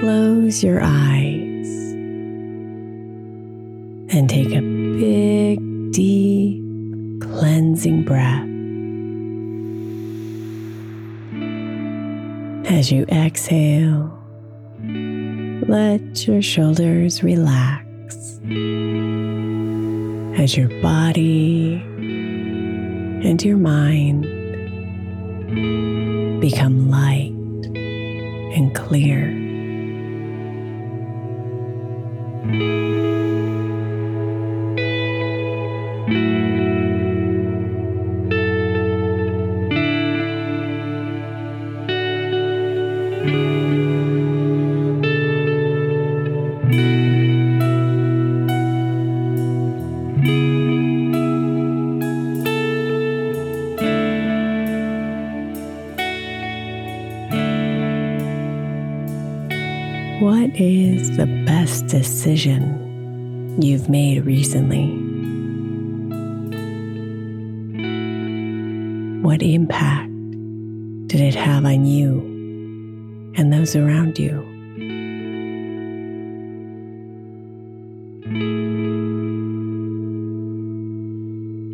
Close your eyes and take a big, deep, cleansing breath. As you exhale, let your shoulders relax as your body and your mind become light and clear. Thank you. What is the best decision you've made recently? What impact did it have on you and those around you?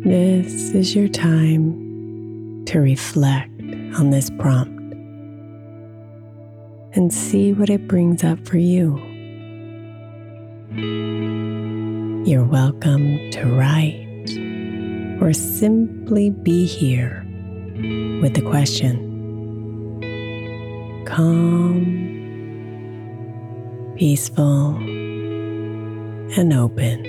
This is your time to reflect on this prompt and see what it brings up for you. You're welcome to write or simply be here with the question calm, peaceful, and open.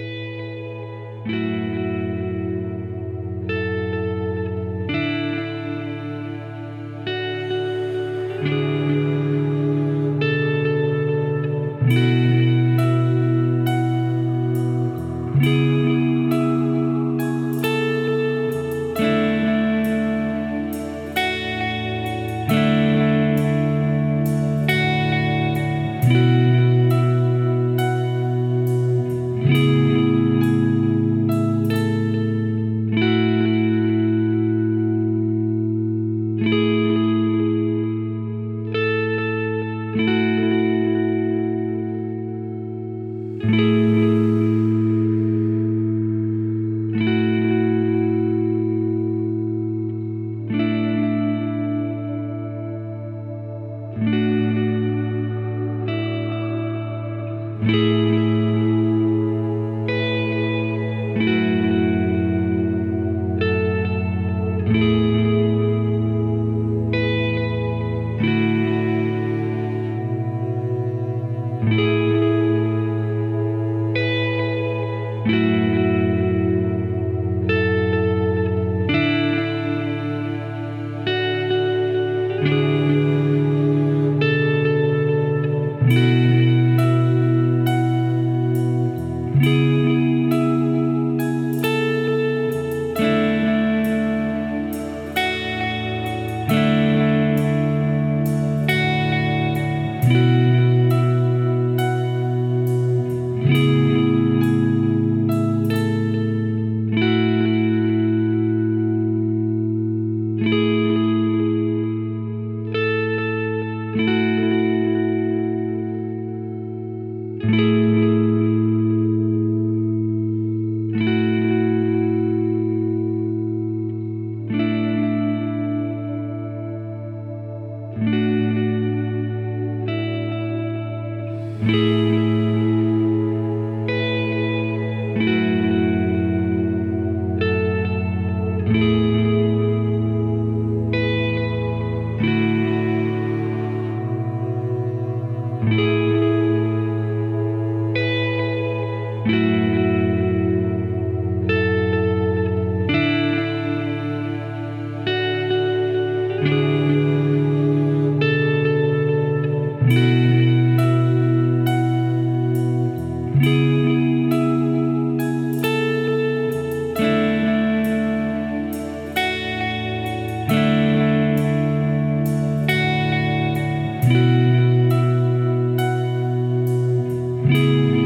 Namaste.